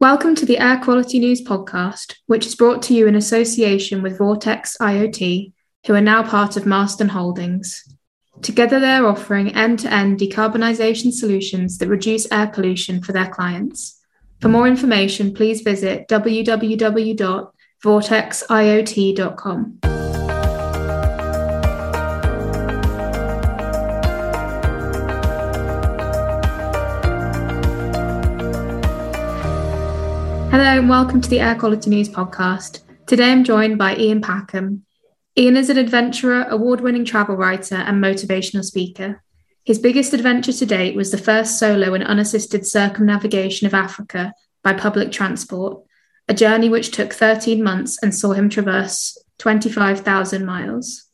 Welcome to the Air Quality News podcast, which is brought to you in association with Vortex IoT, who are now part of Marston Holdings. Together, they're offering end to end decarbonisation solutions that reduce air pollution for their clients. For more information, please visit www.vortexiot.com. Hello and welcome to the Air Quality News podcast. Today I'm joined by Ian Packham. Ian is an adventurer, award winning travel writer, and motivational speaker. His biggest adventure to date was the first solo and unassisted circumnavigation of Africa by public transport, a journey which took 13 months and saw him traverse 25,000 miles.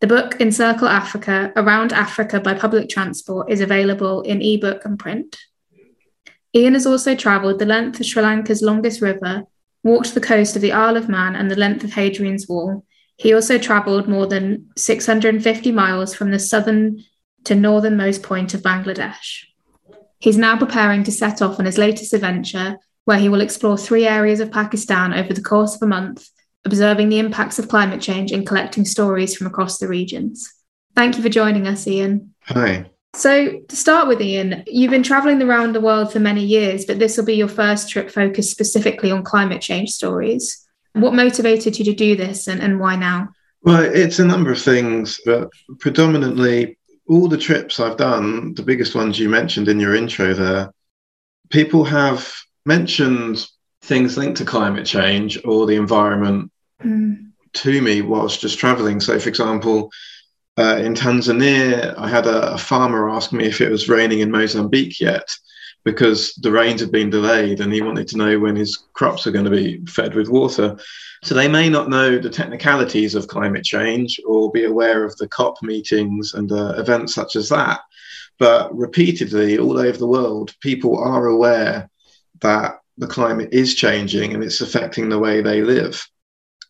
The book Encircle Africa, Around Africa by Public Transport, is available in ebook and print. Ian has also travelled the length of Sri Lanka's longest river, walked the coast of the Isle of Man and the length of Hadrian's Wall. He also travelled more than 650 miles from the southern to northernmost point of Bangladesh. He's now preparing to set off on his latest adventure, where he will explore three areas of Pakistan over the course of a month, observing the impacts of climate change and collecting stories from across the regions. Thank you for joining us, Ian. Hi. So, to start with, Ian, you've been traveling around the world for many years, but this will be your first trip focused specifically on climate change stories. What motivated you to do this and, and why now? Well, it's a number of things, but predominantly all the trips I've done, the biggest ones you mentioned in your intro there, people have mentioned things linked to climate change or the environment mm. to me whilst just traveling. So, for example, uh, in Tanzania, I had a, a, farmer ask me if it was raining in Mozambique yet because the rains have been delayed and he wanted to know when his crops are going to be fed with water. So they may not know the technicalities of climate change or be aware of the COP meetings and uh, events such as that. But repeatedly, all over the world, people are aware that the climate is changing and it's affecting the way they live.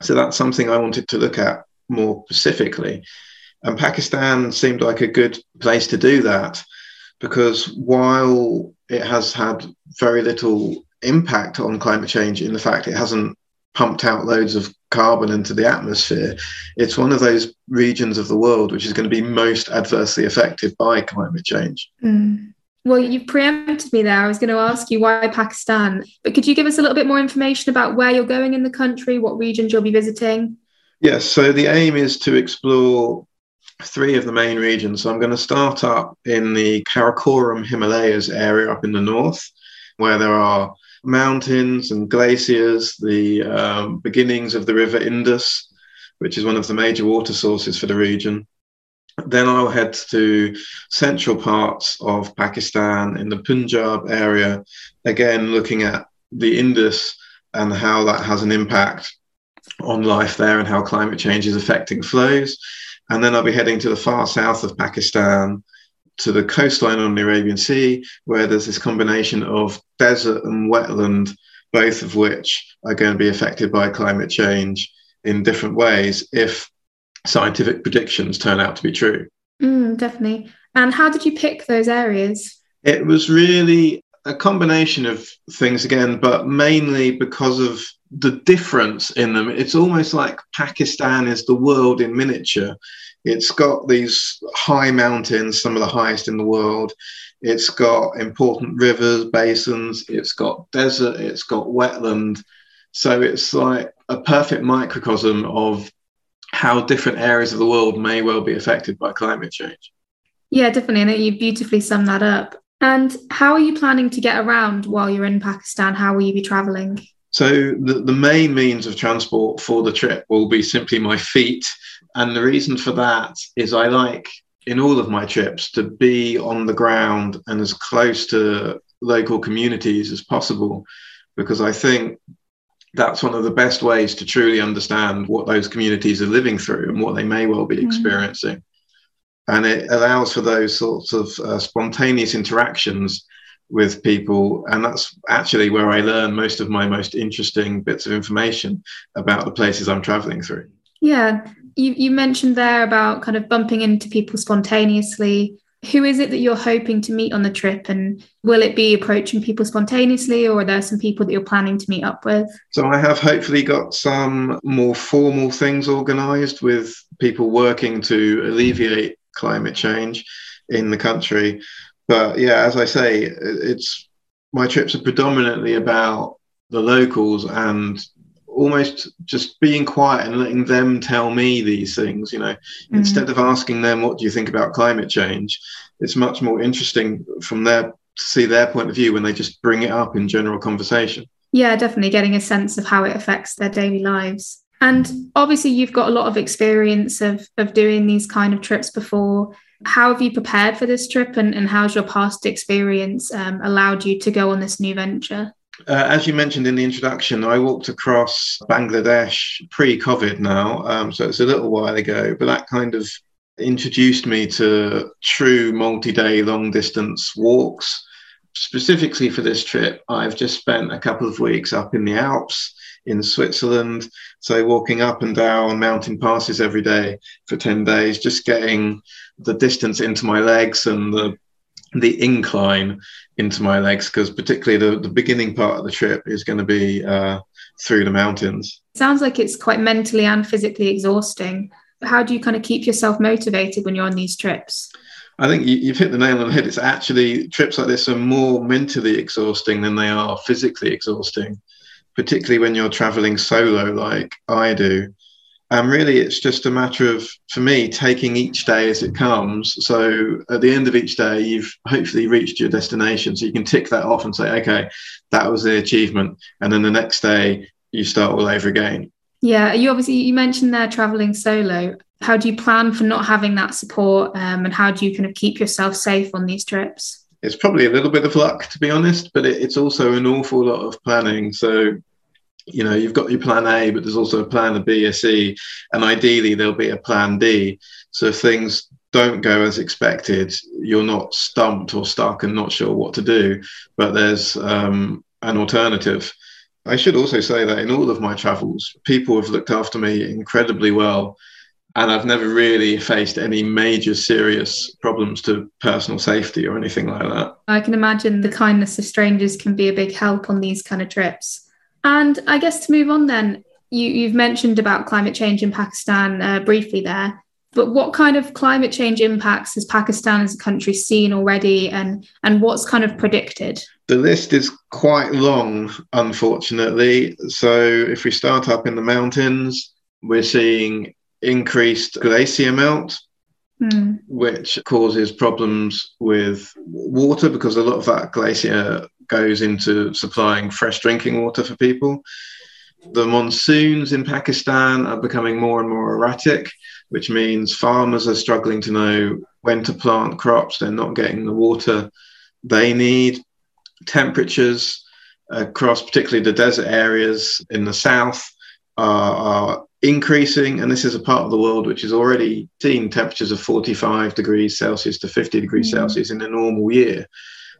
So that's something I wanted to look at more specifically. And Pakistan seemed like a good place to do that because while it has had very little impact on climate change in the fact it hasn't pumped out loads of carbon into the atmosphere, it's one of those regions of the world which is going to be most adversely affected by climate change. Mm. Well, you've preempted me there. I was going to ask you why Pakistan, but could you give us a little bit more information about where you're going in the country, what regions you'll be visiting? Yes, so the aim is to explore three of the main regions. So I'm going to start up in the Karakoram Himalayas area up in the north, where there are mountains and glaciers, the um, beginnings of the River Indus, which is one of the major water sources for the region. Then I'll head to central parts of Pakistan in the Punjab area, again looking at the Indus and how that has an impact on life there and how climate change is affecting flows. And then I'll be heading to the far south of Pakistan to the coastline on the Arabian Sea, where there's this combination of desert and wetland, both of which are going to be affected by climate change in different ways if scientific predictions turn out to be true. Mm, definitely. And how did you pick those areas? It was really a combination of things again, but mainly because of the difference in them. It's almost like Pakistan is the world in miniature. It's got these high mountains, some of the highest in the world. It's got important rivers, basins. It's got desert. It's got wetland. So it's like a perfect microcosm of how different areas of the world may well be affected by climate change. Yeah, definitely. And you beautifully sum that up. And how are you planning to get around while you're in Pakistan? How will you be traveling? So, the, the main means of transport for the trip will be simply my feet. And the reason for that is I like in all of my trips to be on the ground and as close to local communities as possible, because I think that's one of the best ways to truly understand what those communities are living through and what they may well be mm. experiencing. And it allows for those sorts of uh, spontaneous interactions with people. And that's actually where I learn most of my most interesting bits of information about the places I'm traveling through. Yeah. You, you mentioned there about kind of bumping into people spontaneously. Who is it that you're hoping to meet on the trip? And will it be approaching people spontaneously, or are there some people that you're planning to meet up with? So, I have hopefully got some more formal things organised with people working to alleviate climate change in the country. But yeah, as I say, it's my trips are predominantly about the locals and almost just being quiet and letting them tell me these things you know mm-hmm. instead of asking them what do you think about climate change it's much more interesting from their to see their point of view when they just bring it up in general conversation yeah definitely getting a sense of how it affects their daily lives and obviously you've got a lot of experience of of doing these kind of trips before how have you prepared for this trip and, and how's your past experience um, allowed you to go on this new venture uh, as you mentioned in the introduction, I walked across Bangladesh pre COVID now, um, so it's a little while ago, but that kind of introduced me to true multi day long distance walks. Specifically for this trip, I've just spent a couple of weeks up in the Alps in Switzerland. So, walking up and down mountain passes every day for 10 days, just getting the distance into my legs and the the incline into my legs because particularly the, the beginning part of the trip is going to be uh, through the mountains. Sounds like it's quite mentally and physically exhausting. How do you kind of keep yourself motivated when you're on these trips? I think you, have hit the nail on the head. It's actually trips like this are more mentally exhausting than they are physically exhausting, particularly when you're traveling solo like I do. And really, it's just a matter of, for me, taking each day as it comes. So at the end of each day, you've hopefully reached your destination. So you can tick that off and say, okay, that was the achievement. And then the next day, you start all over again. Yeah, you obviously you mentioned there traveling solo. How do you plan for not having that support, um, and how do you kind of keep yourself safe on these trips? It's probably a little bit of luck, to be honest, but it, it's also an awful lot of planning. So you know you've got your plan a but there's also a plan b a c and ideally there'll be a plan d. So if things don't go as expected you're not stumped or stuck and not sure what to do but there's um, an alternative. I should also say that in all of my travels people have looked after me incredibly well and I've never really faced any major serious problems to personal safety or anything like that. I can imagine the kindness of strangers can be a big help on these kind of trips. And I guess to move on then, you, have mentioned about climate change in Pakistan uh, briefly there, but what kind of climate change impacts has Pakistan as a country seen already and, and what's kind of predicted? The list is quite long, unfortunately. So if we start up in the mountains, we're seeing increased glacier melt, Mm. which causes problems with water because a lot of that glacier goes into supplying fresh drinking water for people. The monsoons in Pakistan are becoming more and more erratic, which means farmers are struggling to know when to plant crops. They're not getting the water they need. Temperatures across, particularly the desert areas in the south, are, are increasing. And this is a part of the world which has already seen temperatures of 45 degrees Celsius to 50 degrees mm. Celsius in a normal year.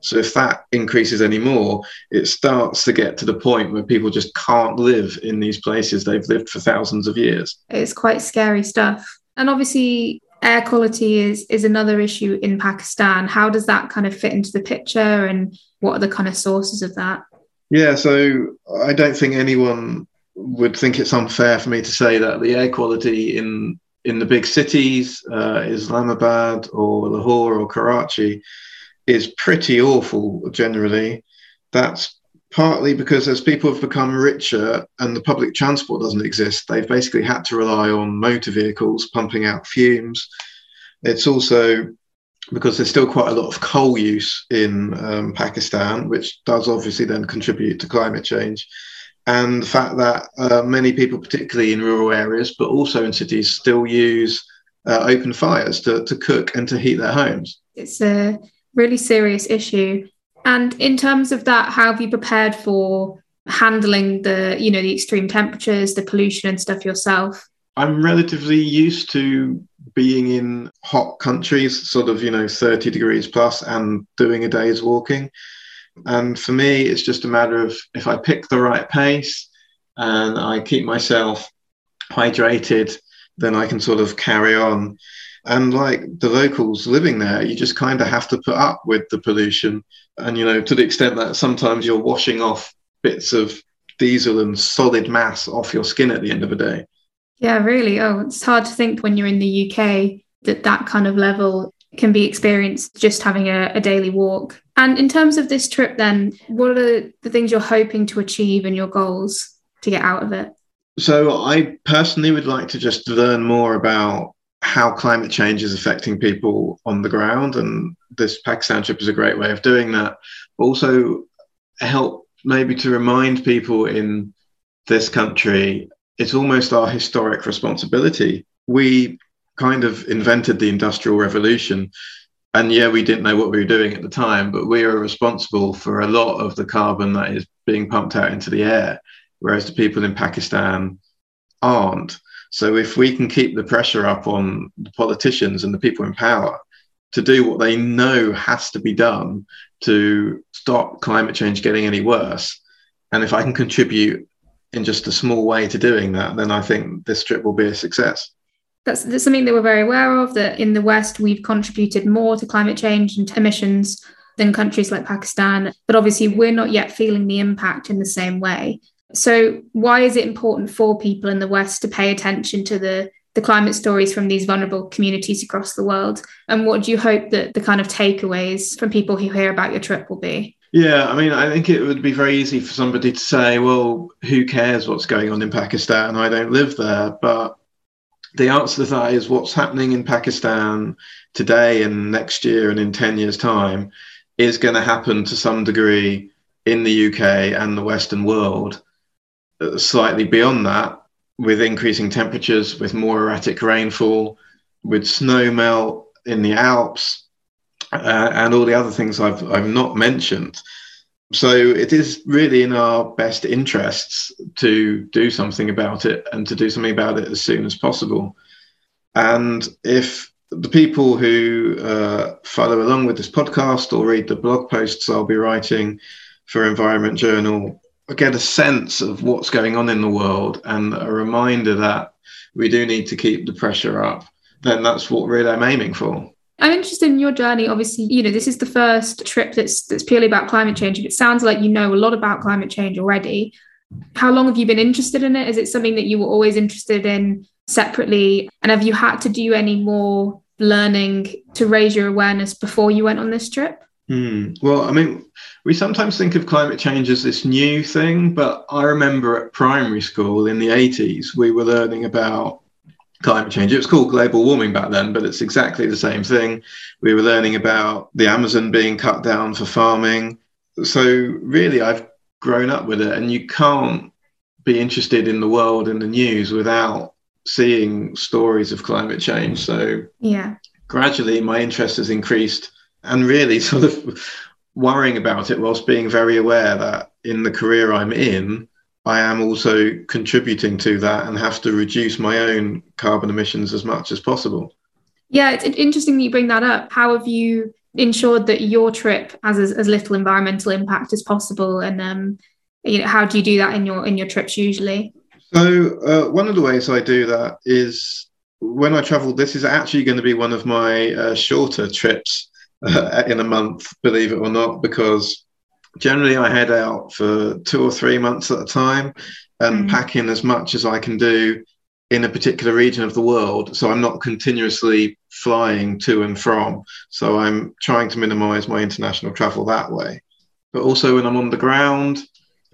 So if that increases anymore, it starts to get to the point where people just can't live in these places they've lived for thousands of years. It's quite scary stuff. And obviously, air quality is is another issue in Pakistan. How does that kind of fit into the picture, and what are the kind of sources of that? Yeah, so I don't think anyone would think it's unfair for me to say that the air quality in in the big cities, uh, Islamabad or Lahore or Karachi, is pretty awful generally. That's partly because as people have become richer and the public transport doesn't exist, they've basically had to rely on motor vehicles pumping out fumes. It's also because there's still quite a lot of coal use in um, Pakistan, which does obviously then contribute to climate change. And the fact that uh, many people, particularly in rural areas, but also in cities, still use uh, open fires to, to cook and to heat their homes. It's a really serious issue. And in terms of that, how have you prepared for handling the, you know, the extreme temperatures, the pollution and stuff yourself? I'm relatively used to being in hot countries, sort of, you know, 30 degrees plus and doing a day's walking. And for me, it's just a matter of if I pick the right pace and I keep myself hydrated, then I can sort of carry on. And like the locals living there, you just kind of have to put up with the pollution. And, you know, to the extent that sometimes you're washing off bits of diesel and solid mass off your skin at the end of the day. Yeah, really. Oh, it's hard to think when you're in the UK that that kind of level can be experienced just having a, a daily walk. And in terms of this trip, then, what are the things you're hoping to achieve and your goals to get out of it? So, I personally would like to just learn more about how climate change is affecting people on the ground. And this Pakistan trip is a great way of doing that. Also, help maybe to remind people in this country it's almost our historic responsibility. We kind of invented the Industrial Revolution. And yeah, we didn't know what we were doing at the time, but we are responsible for a lot of the carbon that is being pumped out into the air, whereas the people in Pakistan aren't. So if we can keep the pressure up on the politicians and the people in power to do what they know has to be done to stop climate change getting any worse, and if I can contribute in just a small way to doing that, then I think this trip will be a success. That's, that's something that we're very aware of. That in the West, we've contributed more to climate change and emissions than countries like Pakistan. But obviously, we're not yet feeling the impact in the same way. So, why is it important for people in the West to pay attention to the the climate stories from these vulnerable communities across the world? And what do you hope that the kind of takeaways from people who hear about your trip will be? Yeah, I mean, I think it would be very easy for somebody to say, well, who cares what's going on in Pakistan? I don't live there. But the answer to that is what's happening in Pakistan today and next year and in 10 years' time is going to happen to some degree in the UK and the Western world. Slightly beyond that, with increasing temperatures, with more erratic rainfall, with snow melt in the Alps, uh, and all the other things I've, I've not mentioned. So it is really in our best interests to do something about it and to do something about it as soon as possible. And if the people who uh, follow along with this podcast or read the blog posts I'll be writing for Environment Journal get a sense of what's going on in the world and a reminder that we do need to keep the pressure up, then that's what really I'm aiming for. I'm interested in your journey. Obviously, you know, this is the first trip that's that's purely about climate change. It sounds like you know a lot about climate change already. How long have you been interested in it? Is it something that you were always interested in separately? And have you had to do any more learning to raise your awareness before you went on this trip? Hmm. Well, I mean, we sometimes think of climate change as this new thing, but I remember at primary school in the 80s, we were learning about climate change. It was called global warming back then, but it's exactly the same thing. We were learning about the Amazon being cut down for farming. So, really, I've grown up with it, and you can't be interested in the world and the news without seeing stories of climate change. So, yeah, gradually my interest has increased and really sort of worrying about it whilst being very aware that in the career I'm in, I am also contributing to that and have to reduce my own carbon emissions as much as possible. Yeah, it's interesting that you bring that up. How have you ensured that your trip has as, as little environmental impact as possible? And um, you know, how do you do that in your in your trips usually? So uh, one of the ways I do that is when I travel. This is actually going to be one of my uh, shorter trips uh, in a month, believe it or not, because generally I head out for two or three months at a time and mm. pack in as much as I can do in a particular region of the world. So I'm not continuously flying to and from. So I'm trying to minimize my international travel that way. But also when I'm on the ground,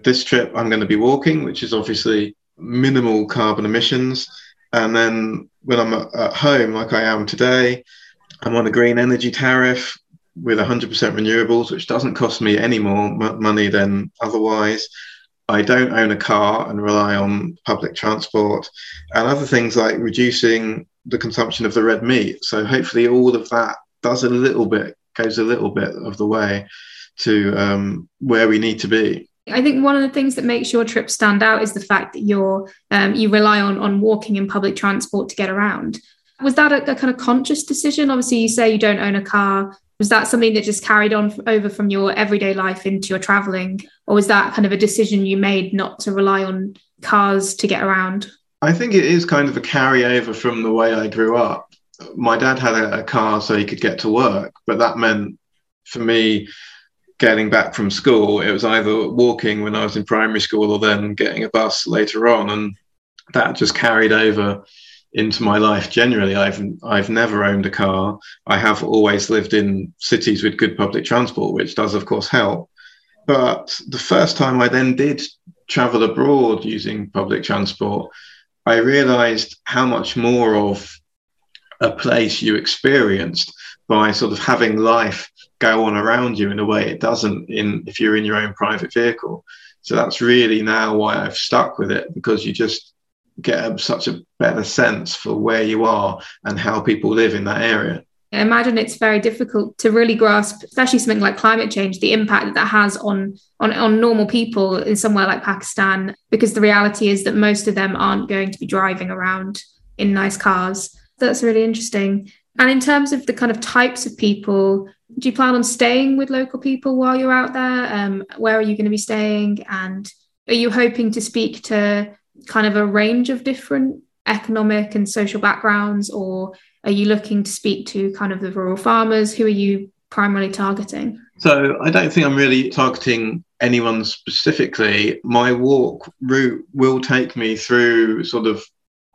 this trip I'm going to be walking, which is obviously minimal carbon emissions. And then when I'm at home, like I am today, I'm on a green energy tariff with 100% renewables, which doesn't cost me any more m- money than otherwise. I don't own a car and rely on public transport and other things like reducing the consumption of the red meat. So hopefully, all of that does a little bit, goes a little bit of the way to um, where we need to be. I think one of the things that makes your trip stand out is the fact that you're um, you rely on on walking and public transport to get around. Was that a, a kind of conscious decision? Obviously, you say you don't own a car was that something that just carried on over from your everyday life into your traveling or was that kind of a decision you made not to rely on cars to get around i think it is kind of a carryover from the way i grew up my dad had a, a car so he could get to work, but that meant for me getting back from school, it was either walking when I was in primary school or then getting a bus later on. And that just carried over into my life generally. I've I've never owned a car. I have always lived in cities with good public transport, which does of course help. But the first time I then did travel abroad using public transport, I realized how much more of a place you experienced by sort of having life go on around you in a way it doesn't in if you're in your own private vehicle. So that's really now why I've stuck with it because you just get a, such a better sense for where you are and how people live in that area. I imagine it's very difficult to really grasp, especially something like climate change, the impact that that has on, on, on normal people in somewhere like Pakistan, because the reality is that most of them aren't going to be driving around in nice cars. That's really interesting. And in terms of the kind of types of people, do you plan on staying with local people while you're out there? Um, where are you going to be staying? And are you hoping to speak to kind of a range of different economic and social backgrounds, or are you looking to speak to kind of the rural farmers? Who are you primarily targeting? So I don't think I'm really targeting anyone specifically. My walk route will take me through sort of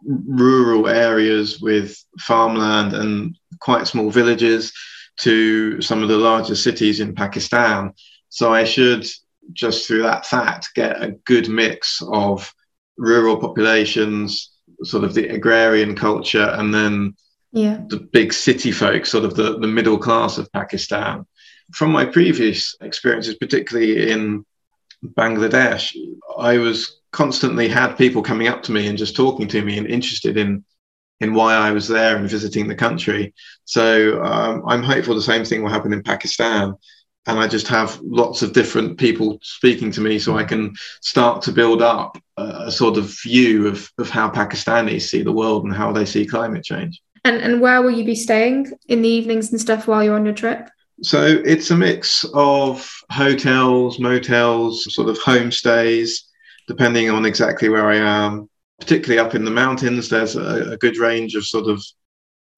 rural areas with farmland and quite small villages to some of the larger cities in Pakistan. So I should just through that fact get a good mix of rural populations, sort of the agrarian culture, and then yeah. the big city folk, sort of the, the middle class of Pakistan. From my previous experiences, particularly in Bangladesh, I was constantly had people coming up to me and just talking to me and interested in in why I was there and visiting the country. So um, I'm hopeful the same thing will happen in Pakistan and I just have lots of different people speaking to me, so I can start to build up a, a sort of view of, of how Pakistanis see the world and how they see climate change. And and where will you be staying in the evenings and stuff while you're on your trip? So it's a mix of hotels, motels, sort of homestays, depending on exactly where I am. Particularly up in the mountains, there's a, a good range of sort of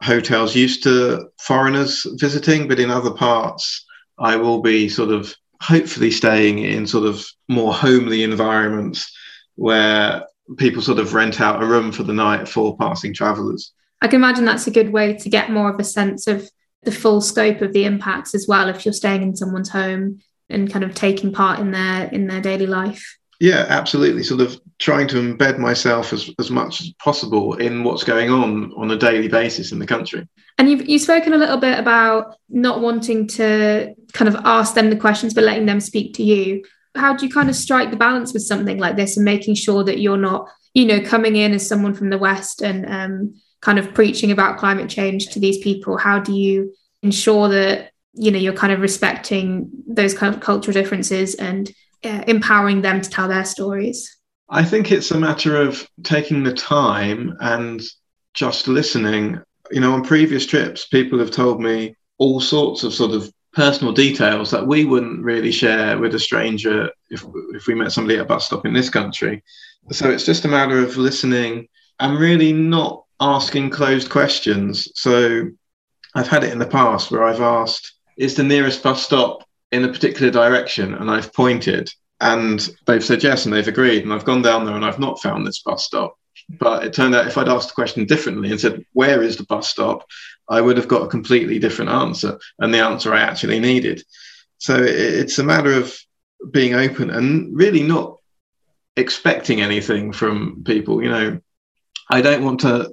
hotels used to foreigners visiting, but in other parts, I will be sort of hopefully staying in sort of more homely environments where people sort of rent out a room for the night for passing travelers. I can imagine that's a good way to get more of a sense of the full scope of the impacts as well if you're staying in someone's home and kind of taking part in their in their daily life. Yeah, absolutely. Sort of trying to embed myself as, as much as possible in what's going on on a daily basis in the country. And you've, you've spoken a little bit about not wanting to kind of ask them the questions, but letting them speak to you. How do you kind of strike the balance with something like this and making sure that you're not, you know, coming in as someone from the West and um, kind of preaching about climate change to these people? How do you ensure that, you know, you're kind of respecting those kind of cultural differences and uh, empowering them to tell their stories? I think it's a matter of taking the time and just listening you know, on previous trips, people have told me all sorts of sort of personal details that we wouldn't really share with a stranger if, if we met somebody at a bus stop in this country. So it's just a matter of listening and really not asking closed questions. So I've had it in the past where I've asked, is the nearest bus stop in a particular direction? And I've pointed and they've said yes and they've agreed. And I've gone down there and I've not found this bus stop. But it turned out if I'd asked the question differently and said, Where is the bus stop? I would have got a completely different answer and the answer I actually needed. So it's a matter of being open and really not expecting anything from people. You know, I don't want to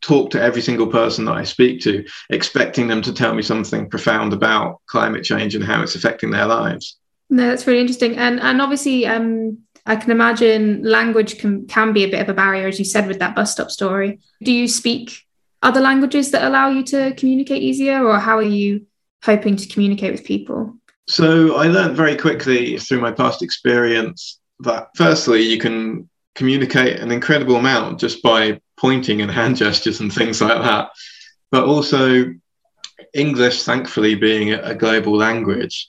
talk to every single person that I speak to, expecting them to tell me something profound about climate change and how it's affecting their lives. No, that's really interesting. And and obviously, um, I can imagine language can, can be a bit of a barrier, as you said, with that bus stop story. Do you speak other languages that allow you to communicate easier, or how are you hoping to communicate with people? So I learned very quickly through my past experience that firstly, you can communicate an incredible amount just by pointing and hand gestures and things like that. But also, English, thankfully, being a global language,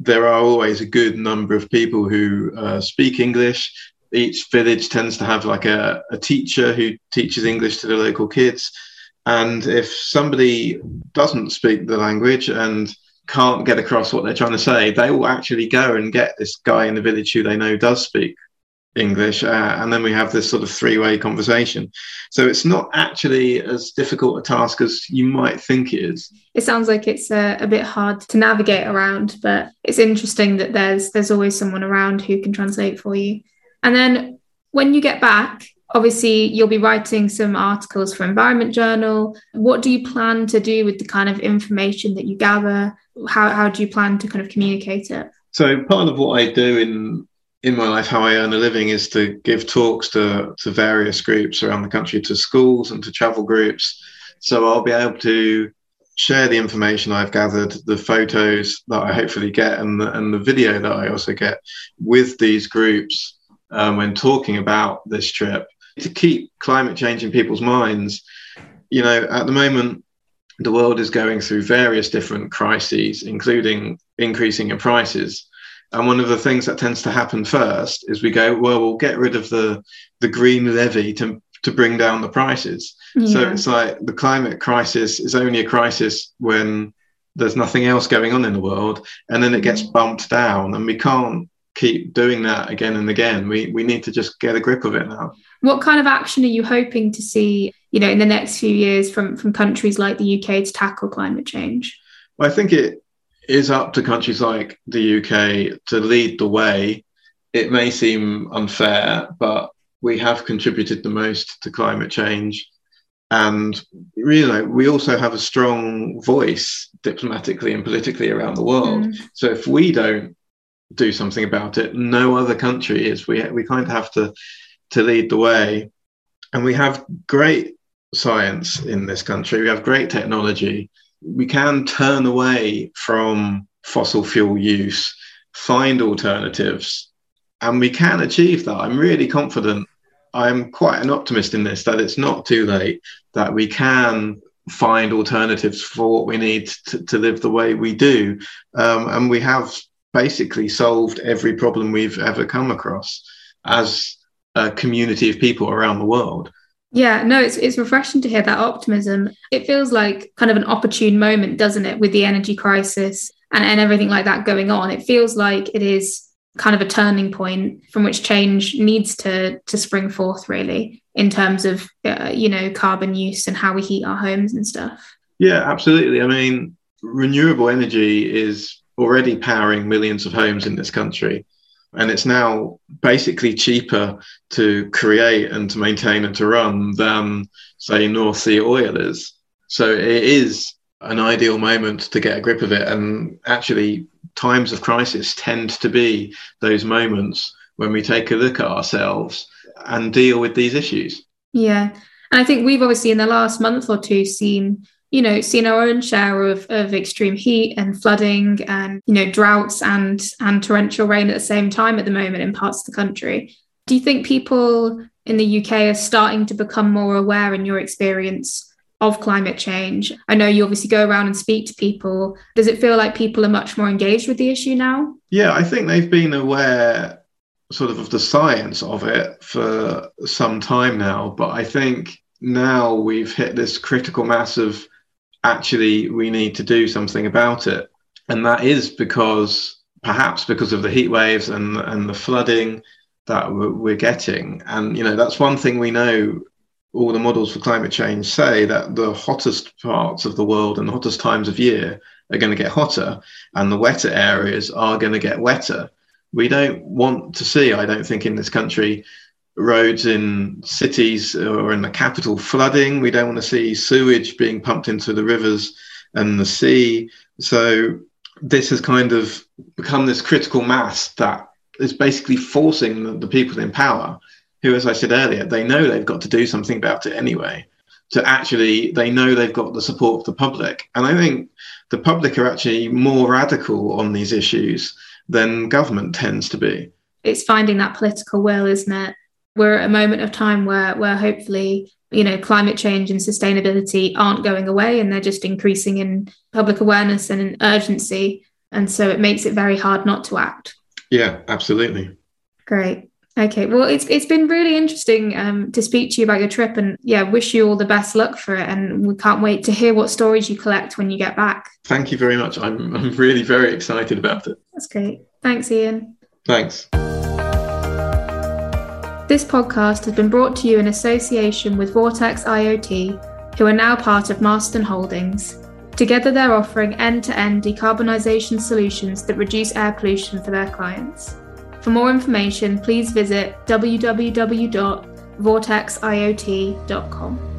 there are always a good number of people who uh, speak English. Each village tends to have like a, a teacher who teaches English to the local kids. And if somebody doesn't speak the language and can't get across what they're trying to say, they will actually go and get this guy in the village who they know does speak English, uh, and then we have this sort of three way conversation. So it's not actually as difficult a task as you might think it is. It sounds like it's a, a, bit hard to navigate around, but it's interesting that there's there's always someone around who can translate for you. And then when you get back, obviously you'll be writing some articles for Environment Journal. What do you plan to do with the kind of information that you gather? How how do you plan to kind of communicate it? So part of what I do in in my life, how I earn a living is to give talks to, to various groups around the country, to schools and to travel groups. So I'll be able to share the information I've gathered, the photos that I hopefully get, and the, and the video that I also get with these groups um, when talking about this trip to keep climate change in people's minds. You know, at the moment, the world is going through various different crises, including increasing in prices. And one of the things that tends to happen first is we go, well, we'll get rid of the the green levy to to bring down the prices. Yeah. So it's like the climate crisis is only a crisis when there's nothing else going on in the world, and then it gets mm. bumped down, and we can't keep doing that again and again. We we need to just get a grip of it now. What kind of action are you hoping to see, you know, in the next few years from from countries like the UK to tackle climate change? Well, I think it is up to countries like the UK to lead the way. It may seem unfair, but we have contributed the most to climate change. And you know, we also have a strong voice diplomatically and politically around the world. Mm. So if we don't do something about it, no other country is. We we kind of have to to lead the way. And we have great science in this country. We have great technology we can turn away from fossil fuel use, find alternatives, and we can achieve that. I'm really confident. I'm quite an optimist in this that it's not too late, that we can find alternatives for what we need to, to live the way we do. Um, and we have basically solved every problem we've ever come across as a community of people around the world. Yeah, no, it's it's refreshing to hear that optimism. It feels like kind of an opportune moment, doesn't it, with the energy crisis and, and everything like that going on. It feels like it is kind of a turning point from which change needs to to spring forth really in terms of uh, you know carbon use and how we heat our homes and stuff. Yeah, absolutely. I mean, renewable energy is already powering millions of homes in this country and it's now basically cheaper to create and to maintain and to run than say North Sea oil is. So it is an ideal moment to get a grip of it. And actually, times of crisis tend to be those moments when we take a look at ourselves and deal with these issues. Yeah. And I think we've obviously in the last month or two seen you know, seen our own share of, of extreme heat and flooding and, you know, droughts and, and torrential rain at the same time at the moment in parts of the country. Do you think people in the UK are starting to become more aware in your experience of climate change? I know you obviously go around and speak to people. Does it feel like people are much more engaged with the issue now? Yeah, I think they've been aware sort of of the science of it for some time now, but I think now we've hit this critical mass of actually we need to do something about it. And that is because perhaps because of the heat waves and, and the flooding that we're getting. And, you know, that's one thing we know all the models for climate change say that the hottest parts of the world and the hottest times of year are going to get hotter and the wetter areas are going to get wetter. We don't want to see, I don't think, in this country, roads in cities or in the capital flooding. We don't want to see sewage being pumped into the rivers and the sea. So this has kind of become this critical mass that is basically forcing the, the people in power, who, as I said earlier, they know they've got to do something about it anyway. To actually, they know they've got the support of the public. And I think the public are actually more radical on these issues than government tends to be. It's finding that political will, isn't it? We're at a moment of time where where hopefully you know climate change and sustainability aren't going away and they're just increasing in public awareness and in urgency and so it makes it very hard not to act yeah absolutely great Okay, well, it's it's been really interesting um, to speak to you about your trip, and yeah, wish you all the best luck for it. And we can't wait to hear what stories you collect when you get back. Thank you very much. I'm I'm really very excited about it. That's great. Thanks, Ian. Thanks. This podcast has been brought to you in association with Vortex IoT, who are now part of Marston Holdings. Together, they're offering end to end decarbonisation solutions that reduce air pollution for their clients. For more information, please visit www.vortexiot.com.